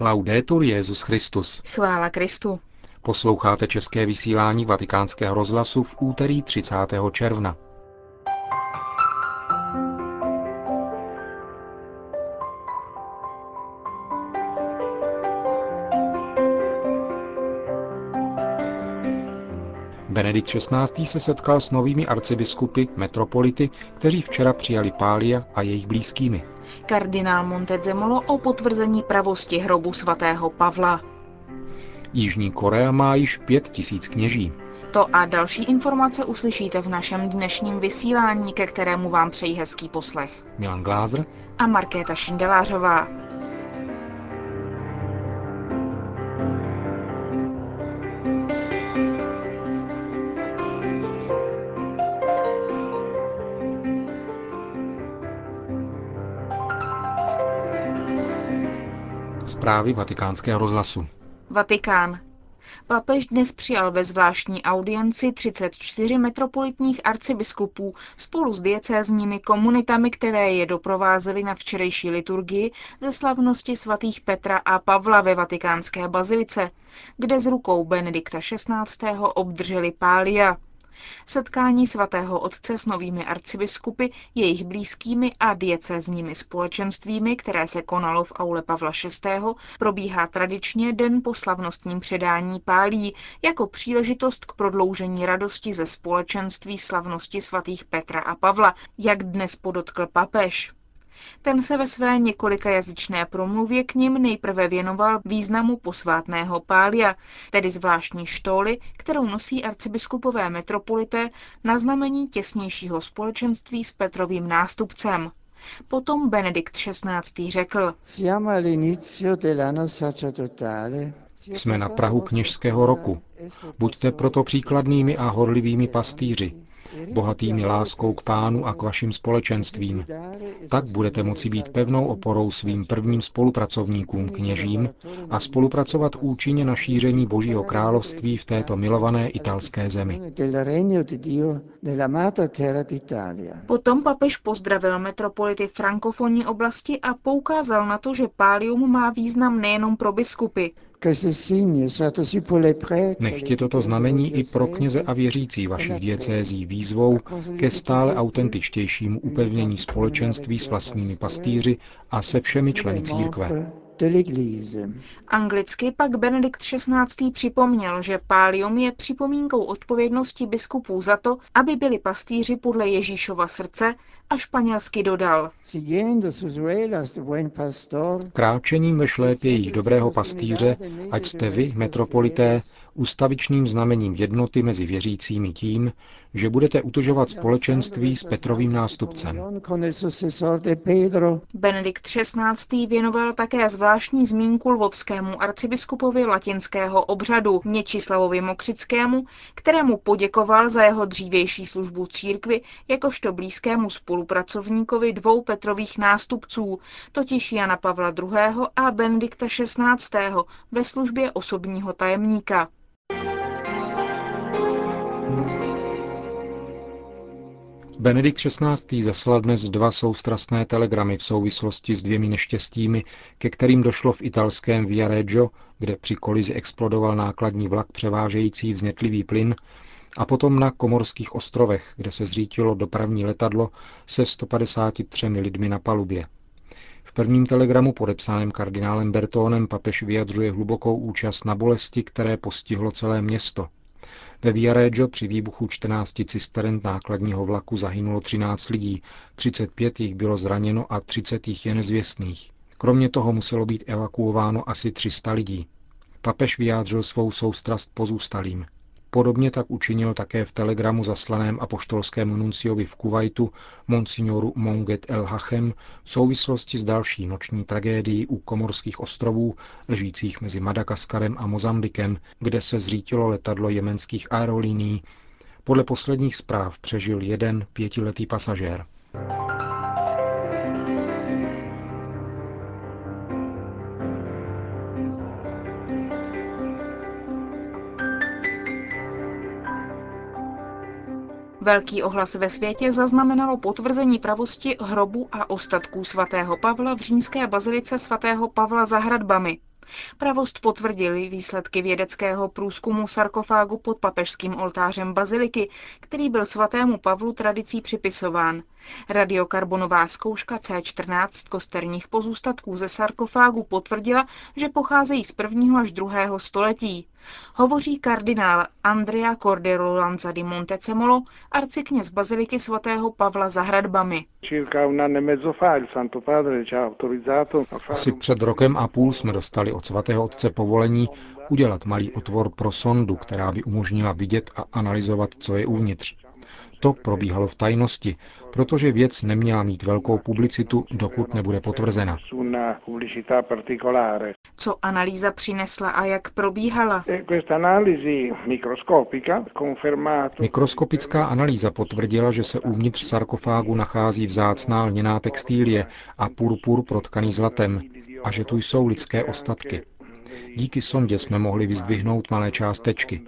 Laudetur Jezus Christus. Chvála Kristu. Posloucháte české vysílání Vatikánského rozhlasu v úterý 30. června. Benedikt XVI. se setkal s novými arcibiskupy, metropolity, kteří včera přijali Pália a jejich blízkými. Kardinál Montezemolo o potvrzení pravosti hrobu svatého Pavla. Jižní Korea má již pět tisíc kněží. To a další informace uslyšíte v našem dnešním vysílání, ke kterému vám přejí hezký poslech. Milan Glázer a Markéta Šindelářová. Zprávy vatikánského rozhlasu. Vatikán. Papež dnes přijal ve zvláštní audienci 34 metropolitních arcibiskupů spolu s diecézními komunitami, které je doprovázely na včerejší liturgii ze slavnosti svatých Petra a Pavla ve vatikánské bazilice, kde z rukou Benedikta XVI. obdrželi pália. Setkání svatého otce s novými arcibiskupy, jejich blízkými a diecézními společenstvími, které se konalo v aule Pavla VI., probíhá tradičně den po slavnostním předání pálí jako příležitost k prodloužení radosti ze společenství slavnosti svatých Petra a Pavla, jak dnes podotkl papež. Ten se ve své několikajazyčné promluvě k ním nejprve věnoval významu posvátného pália, tedy zvláštní štoly, kterou nosí arcibiskupové metropolité na znamení těsnějšího společenství s Petrovým nástupcem. Potom Benedikt XVI. řekl, jsme na Prahu kněžského roku. Buďte proto příkladnými a horlivými pastýři, bohatými láskou k pánu a k vašim společenstvím. Tak budete moci být pevnou oporou svým prvním spolupracovníkům, kněžím, a spolupracovat účinně na šíření Božího království v této milované italské zemi. Potom papež pozdravil metropolity frankofonní oblasti a poukázal na to, že pálium má význam nejenom pro biskupy, Nechtě toto znamení i pro kněze a věřící vašich diecézí výzvou ke stále autentičtějšímu upevnění společenství s vlastními pastýři a se všemi členy církve. Anglicky pak Benedikt XVI. připomněl, že pálium je připomínkou odpovědnosti biskupů za to, aby byli pastýři podle Ježíšova srdce a španělsky dodal. Kráčením ve šlépě jejich dobrého pastýře, ať jste vy, metropolité, ustavičným znamením jednoty mezi věřícími tím, že budete utužovat společenství s Petrovým nástupcem. Benedikt XVI. věnoval také zvláštní zmínku lvovskému arcibiskupovi latinského obřadu Měčislavovi Mokřickému, kterému poděkoval za jeho dřívější službu církvi jakožto blízkému spolupracovníkovi dvou Petrových nástupců, totiž Jana Pavla II. a Benedikta XVI. ve službě osobního tajemníka. Benedikt XVI. zaslal dnes dva soustrastné telegramy v souvislosti s dvěmi neštěstími, ke kterým došlo v italském Viareggio, kde při kolizi explodoval nákladní vlak převážející vznětlivý plyn, a potom na Komorských ostrovech, kde se zřítilo dopravní letadlo se 153 lidmi na palubě. V prvním telegramu podepsaném kardinálem Bertónem papež vyjadřuje hlubokou účast na bolesti, které postihlo celé město – ve Viareggio při výbuchu 14 cistern nákladního vlaku zahynulo 13 lidí, 35 jich bylo zraněno a 30 jich je nezvěstných. Kromě toho muselo být evakuováno asi 300 lidí. Papež vyjádřil svou soustrast pozůstalým. Podobně tak učinil také v telegramu zaslaném apoštolskému nunciovi v Kuwaitu monsignoru Monget El Hachem v souvislosti s další noční tragédií u Komorských ostrovů, ležících mezi Madagaskarem a Mozambikem, kde se zřítilo letadlo jemenských aerolíní. Podle posledních zpráv přežil jeden pětiletý pasažér. Velký ohlas ve světě zaznamenalo potvrzení pravosti hrobu a ostatků svatého Pavla v římské bazilice svatého Pavla za hradbami. Pravost potvrdili výsledky vědeckého průzkumu sarkofágu pod papežským oltářem baziliky, který byl svatému Pavlu tradicí připisován. Radiokarbonová zkouška C14 kosterních pozůstatků ze sarkofágu potvrdila, že pocházejí z prvního až druhého století. Hovoří kardinál Andrea Cordero Lanza di Montecemolo, arcikněz baziliky svatého Pavla za hradbami. Asi před rokem a půl jsme dostali od svatého otce povolení udělat malý otvor pro sondu, která by umožnila vidět a analyzovat, co je uvnitř. To probíhalo v tajnosti, protože věc neměla mít velkou publicitu, dokud nebude potvrzena. Co analýza přinesla a jak probíhala? Mikroskopická analýza potvrdila, že se uvnitř sarkofágu nachází vzácná lněná textílie a purpur protkaný zlatem a že tu jsou lidské ostatky. Díky sondě jsme mohli vyzdvihnout malé částečky.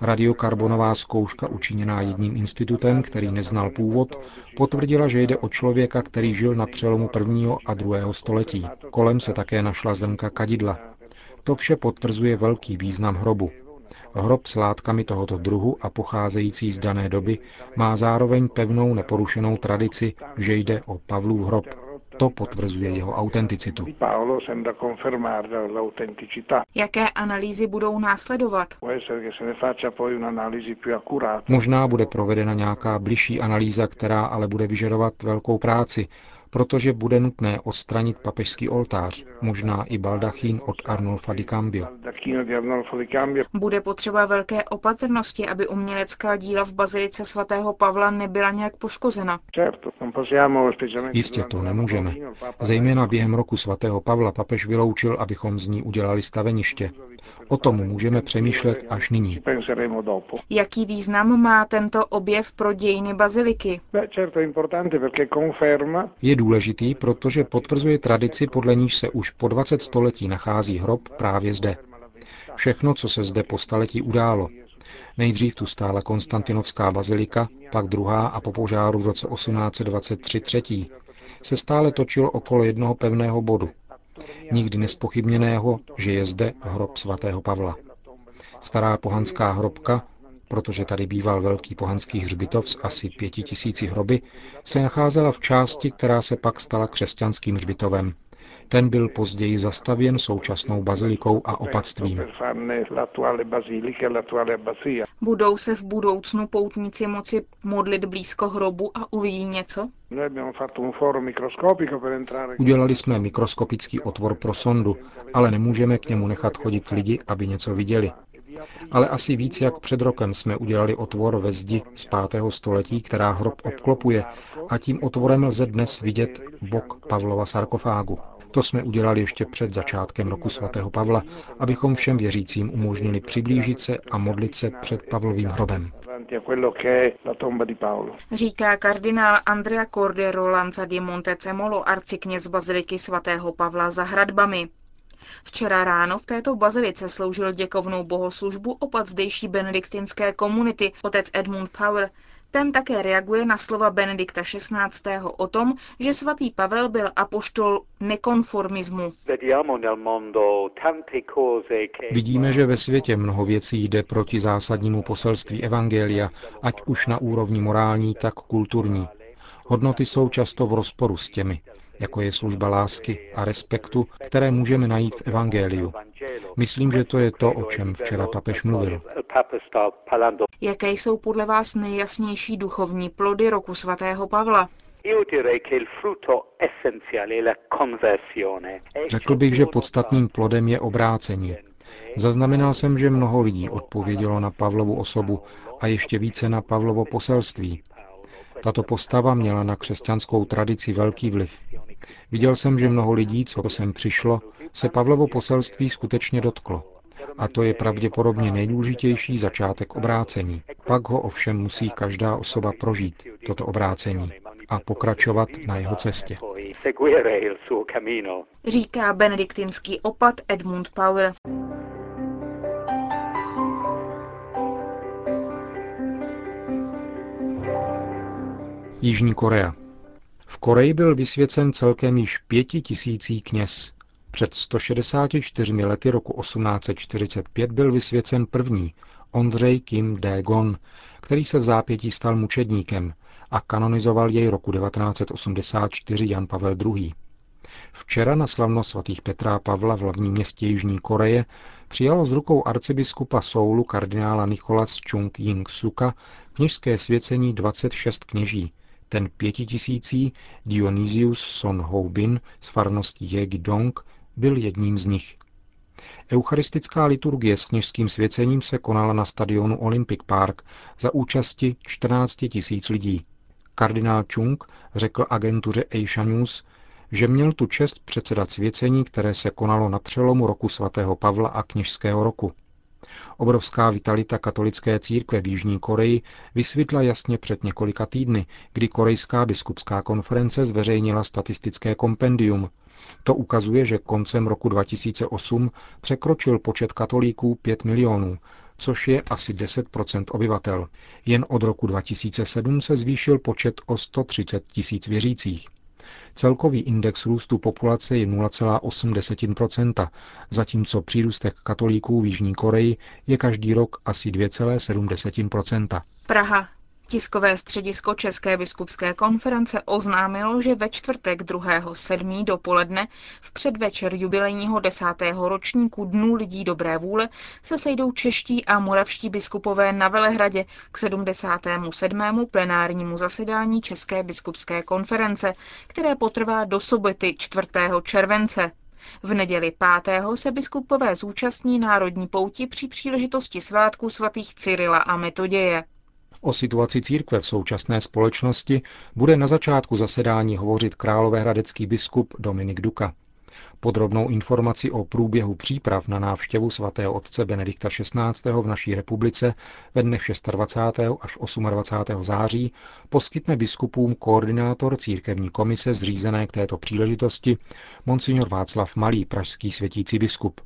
Radiokarbonová zkouška učiněná jedním institutem, který neznal původ, potvrdila, že jde o člověka, který žil na přelomu prvního a druhého století. Kolem se také našla zrnka kadidla. To vše potvrzuje velký význam hrobu. Hrob s látkami tohoto druhu a pocházející z dané doby má zároveň pevnou neporušenou tradici, že jde o Pavlův hrob. To potvrzuje jeho autenticitu. Jaké analýzy budou následovat? Možná bude provedena nějaká bližší analýza, která ale bude vyžadovat velkou práci, protože bude nutné odstranit papežský oltář, možná i baldachín od Arnulfa di Cambio. Bude potřeba velké opatrnosti, aby umělecká díla v bazilice svatého Pavla nebyla nějak poškozena. Jistě to nemůžeme. Zejména během roku svatého Pavla papež vyloučil, abychom z ní udělali staveniště. O tom můžeme přemýšlet až nyní. Jaký význam má tento objev pro dějiny baziliky? Je důležitý, protože potvrzuje tradici, podle níž se už po 20 století nachází hrob právě zde. Všechno, co se zde po staletí událo. Nejdřív tu stála Konstantinovská bazilika, pak druhá a po požáru v roce 1823 třetí, se stále točil okolo jednoho pevného bodu, nikdy nespochybněného, že je zde hrob svatého Pavla. Stará pohanská hrobka, protože tady býval velký pohanský hřbitov s asi pěti tisíci hroby, se nacházela v části, která se pak stala křesťanským hřbitovem. Ten byl později zastavěn současnou bazilikou a opatstvím. Budou se v budoucnu poutníci moci modlit blízko hrobu a uvidí něco? Udělali jsme mikroskopický otvor pro sondu, ale nemůžeme k němu nechat chodit lidi, aby něco viděli. Ale asi víc jak před rokem jsme udělali otvor ve zdi z 5. století, která hrob obklopuje a tím otvorem lze dnes vidět bok Pavlova sarkofágu. To jsme udělali ještě před začátkem roku svatého Pavla, abychom všem věřícím umožnili přiblížit se a modlit se před Pavlovým hrobem. Říká kardinál Andrea Cordero Lanza di Montecemolo, arcikněz baziliky svatého Pavla za hradbami. Včera ráno v této bazilice sloužil děkovnou bohoslužbu opat zdejší benediktinské komunity, otec Edmund Power, ten také reaguje na slova Benedikta XVI. o tom, že svatý Pavel byl apoštol nekonformismu. Vidíme, že ve světě mnoho věcí jde proti zásadnímu poselství Evangelia, ať už na úrovni morální, tak kulturní. Hodnoty jsou často v rozporu s těmi, jako je služba lásky a respektu, které můžeme najít v Evangeliu. Myslím, že to je to, o čem včera papež mluvil. Jaké jsou podle vás nejjasnější duchovní plody roku svatého Pavla? Řekl bych, že podstatným plodem je obrácení. Zaznamenal jsem, že mnoho lidí odpovědělo na Pavlovu osobu a ještě více na Pavlovo poselství. Tato postava měla na křesťanskou tradici velký vliv. Viděl jsem, že mnoho lidí, co sem přišlo, se Pavlovo poselství skutečně dotklo. A to je pravděpodobně nejdůležitější začátek obrácení. Pak ho ovšem musí každá osoba prožít, toto obrácení, a pokračovat na jeho cestě. Říká benediktinský opat Edmund Power. Jižní Korea. V Koreji byl vysvěcen celkem již pětitisící kněz. Před 164 lety roku 1845 byl vysvěcen první, Ondřej Kim Dae-gon, který se v zápětí stal mučedníkem a kanonizoval jej roku 1984 Jan Pavel II. Včera na slavnost svatých Petra a Pavla v hlavním městě Jižní Koreje přijalo z rukou arcibiskupa Soulu kardinála Nicholas Chung Ying Suka kněžské svěcení 26 kněží. Ten pětitisící Dionysius Son Houbin z farnosti Dong byl jedním z nich. Eucharistická liturgie s kněžským svěcením se konala na stadionu Olympic Park za účasti 14 tisíc lidí. Kardinál Chung řekl agentuře Asia News, že měl tu čest předsedat svěcení, které se konalo na přelomu roku svatého Pavla a kněžského roku. Obrovská vitalita katolické církve v Jižní Koreji vysvětla jasně před několika týdny, kdy Korejská biskupská konference zveřejnila statistické kompendium. To ukazuje, že koncem roku 2008 překročil počet katolíků 5 milionů, což je asi 10% obyvatel. Jen od roku 2007 se zvýšil počet o 130 tisíc věřících. Celkový index růstu populace je 0,8%, zatímco přírůstek katolíků v Jižní Koreji je každý rok asi 2,7%. Praha. Tiskové středisko České biskupské konference oznámilo, že ve čtvrtek 2.7. dopoledne v předvečer jubilejního desátého ročníku Dnů lidí dobré vůle se sejdou čeští a moravští biskupové na Velehradě k 77. plenárnímu zasedání České biskupské konference, které potrvá do soboty 4. července. V neděli 5. se biskupové zúčastní národní pouti při příležitosti svátku svatých Cyrila a Metoděje. O situaci církve v současné společnosti bude na začátku zasedání hovořit královéhradecký biskup Dominik Duka. Podrobnou informaci o průběhu příprav na návštěvu svatého otce Benedikta XVI. v naší republice ve dnech 26. až 28. září poskytne biskupům koordinátor církevní komise zřízené k této příležitosti, monsignor Václav Malý, pražský světící biskup.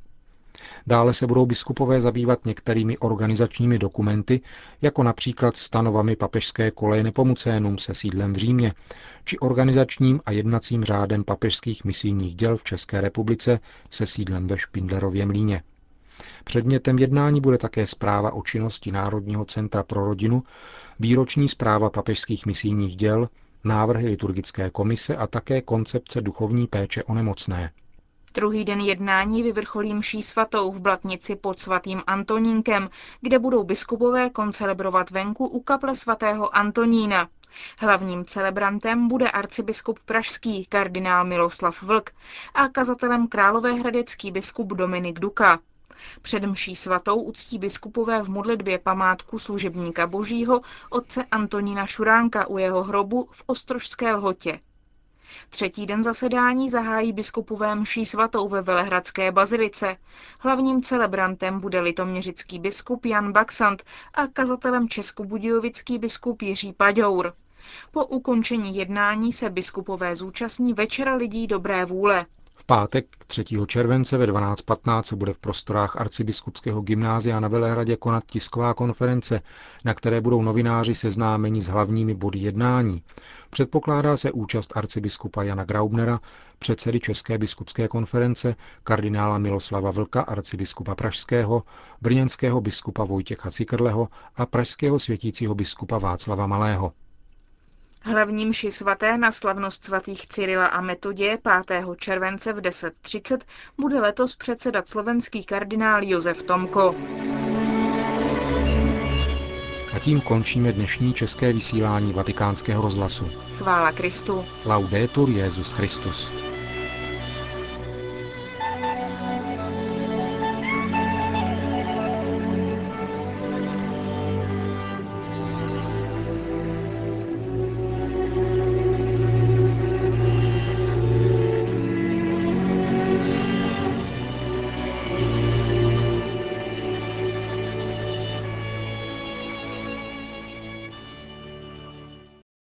Dále se budou biskupové zabývat některými organizačními dokumenty, jako například stanovami papežské koleje Nepomucénum se sídlem v Římě, či organizačním a jednacím řádem papežských misijních děl v České republice se sídlem ve Špindlerově mlíně. Předmětem jednání bude také zpráva o činnosti Národního centra pro rodinu, výroční zpráva papežských misijních děl, návrhy liturgické komise a také koncepce duchovní péče o nemocné. Druhý den jednání vyvrcholí mší svatou v Blatnici pod svatým Antonínkem, kde budou biskupové koncelebrovat venku u kaple svatého Antonína. Hlavním celebrantem bude arcibiskup pražský kardinál Miloslav Vlk a kazatelem královéhradecký biskup Dominik Duka. Před mší svatou uctí biskupové v modlitbě památku služebníka božího otce Antonína Šuránka u jeho hrobu v Ostrožské lhotě. Třetí den zasedání zahájí biskupové mší svatou ve Velehradské bazilice. Hlavním celebrantem bude litoměřický biskup Jan Baxant a kazatelem českobudějovický biskup Jiří Paďour. Po ukončení jednání se biskupové zúčastní Večera lidí dobré vůle. V pátek 3. července ve 12.15 se bude v prostorách arcibiskupského gymnázia na Velehradě konat tisková konference, na které budou novináři seznámeni s hlavními body jednání. Předpokládá se účast arcibiskupa Jana Graubnera, předsedy České biskupské konference, kardinála Miloslava Vlka, arcibiskupa Pražského, brněnského biskupa Vojtěcha Cikrleho a pražského světícího biskupa Václava Malého. Hlavní mši svaté na slavnost svatých Cyrila a Metodě 5. července v 10.30 bude letos předsedat slovenský kardinál Josef Tomko. A tím končíme dnešní české vysílání vatikánského rozhlasu. Chvála Kristu. Laudetur Jezus Christus.